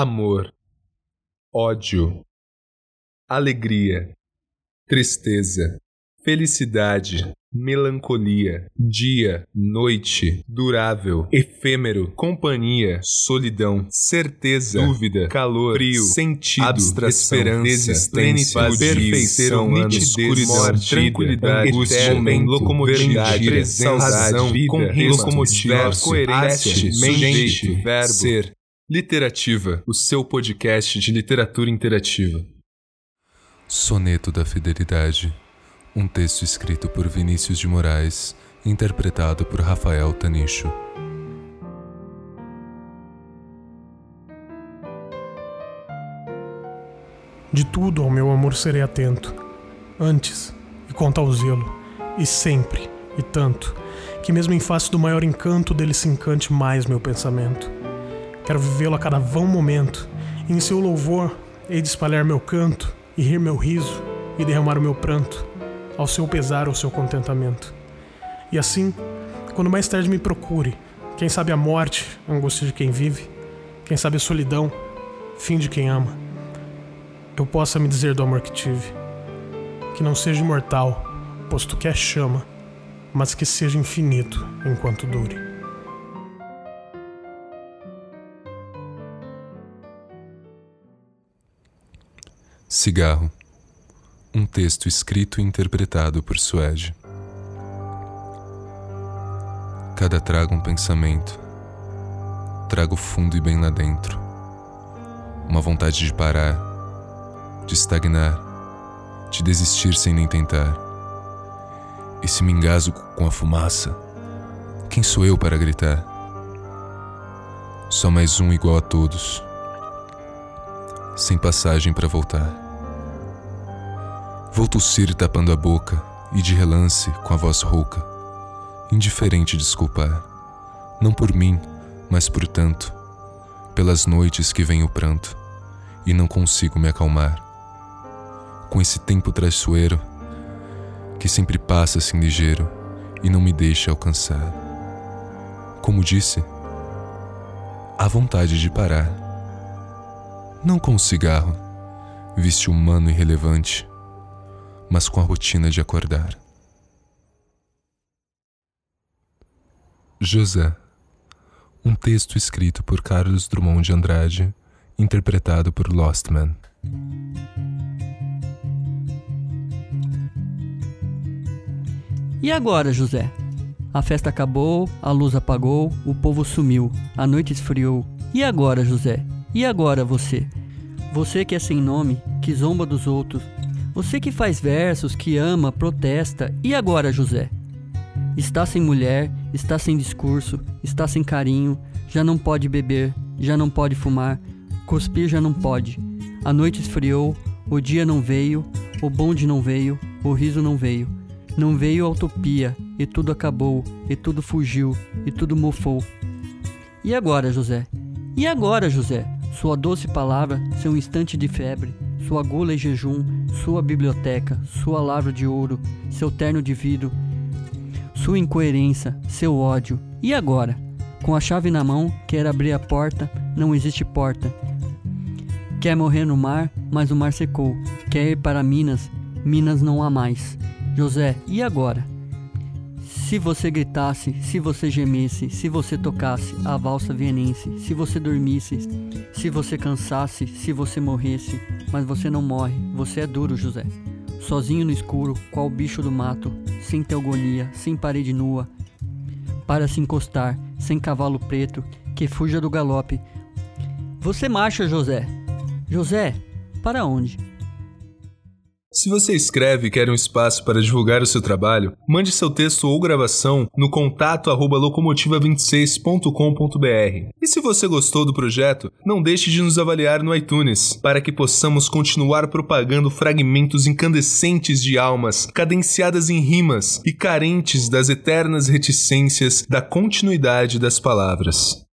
amor, ódio, alegria, tristeza, felicidade, melancolia, dia, noite, durável, efêmero, companhia, solidão, certeza, dúvida, calor, frio, sentido, abstração, esperança, existência, perfeição, nitidez, morte, tranquilidade, angústia, momento, locomotividade, presença, razão, vida, com locomotiva, coerência, mente, verbo, ser. Literativa, o seu podcast de literatura interativa. Soneto da Fidelidade um texto escrito por Vinícius de Moraes, interpretado por Rafael Tanicho. De tudo ao meu amor serei atento, antes e quanto ao zelo, e sempre e tanto, que mesmo em face do maior encanto dele se encante mais meu pensamento. Quero vivê-lo a cada vão momento, e em seu louvor hei de espalhar meu canto, e rir meu riso, e derramar o meu pranto ao seu pesar ou seu contentamento. E assim, quando mais tarde me procure, quem sabe a morte, a angústia de quem vive, quem sabe a solidão, fim de quem ama, eu possa me dizer do amor que tive, que não seja imortal, posto que é chama, mas que seja infinito enquanto dure. Cigarro um texto escrito e interpretado por Suede. Cada trago um pensamento, trago fundo e bem lá dentro. Uma vontade de parar, de estagnar, de desistir sem nem tentar. E se me engasgo com a fumaça, quem sou eu para gritar? Só mais um igual a todos, sem passagem para voltar. Vou tossir tapando a boca e de relance com a voz rouca, indiferente desculpar, não por mim, mas por tanto, pelas noites que vem o pranto e não consigo me acalmar. Com esse tempo traiçoeiro que sempre passa assim ligeiro e não me deixa alcançar. Como disse, há vontade de parar. Não com o cigarro, vício humano irrelevante mas com a rotina de acordar. José, um texto escrito por Carlos Drummond de Andrade, interpretado por Lostman. E agora, José? A festa acabou, a luz apagou, o povo sumiu, a noite esfriou. E agora, José? E agora você? Você que é sem nome, que zomba dos outros, você que faz versos, que ama, protesta, e agora, José? Está sem mulher, está sem discurso, está sem carinho, já não pode beber, já não pode fumar, cuspir já não pode. A noite esfriou, o dia não veio, o bonde não veio, o riso não veio. Não veio a utopia, e tudo acabou, e tudo fugiu, e tudo mofou. E agora, José? E agora, José? Sua doce palavra, seu instante de febre, sua gula e jejum, sua biblioteca, sua lavra de ouro, seu terno de vidro, sua incoerência, seu ódio. E agora? Com a chave na mão, quer abrir a porta, não existe porta. Quer morrer no mar, mas o mar secou. Quer ir para Minas, Minas não há mais. José, e agora? Se você gritasse, se você gemesse, se você tocasse a valsa vienense, se você dormisse, se você cansasse, se você morresse, mas você não morre, você é duro, José. Sozinho no escuro, qual bicho do mato, sem teogonia, sem parede nua, para se encostar, sem cavalo preto, que fuja do galope. Você marcha, José. José, para onde? Se você escreve e quer um espaço para divulgar o seu trabalho, mande seu texto ou gravação no contato locomotiva26.com.br. E se você gostou do projeto, não deixe de nos avaliar no iTunes, para que possamos continuar propagando fragmentos incandescentes de almas, cadenciadas em rimas e carentes das eternas reticências da continuidade das palavras.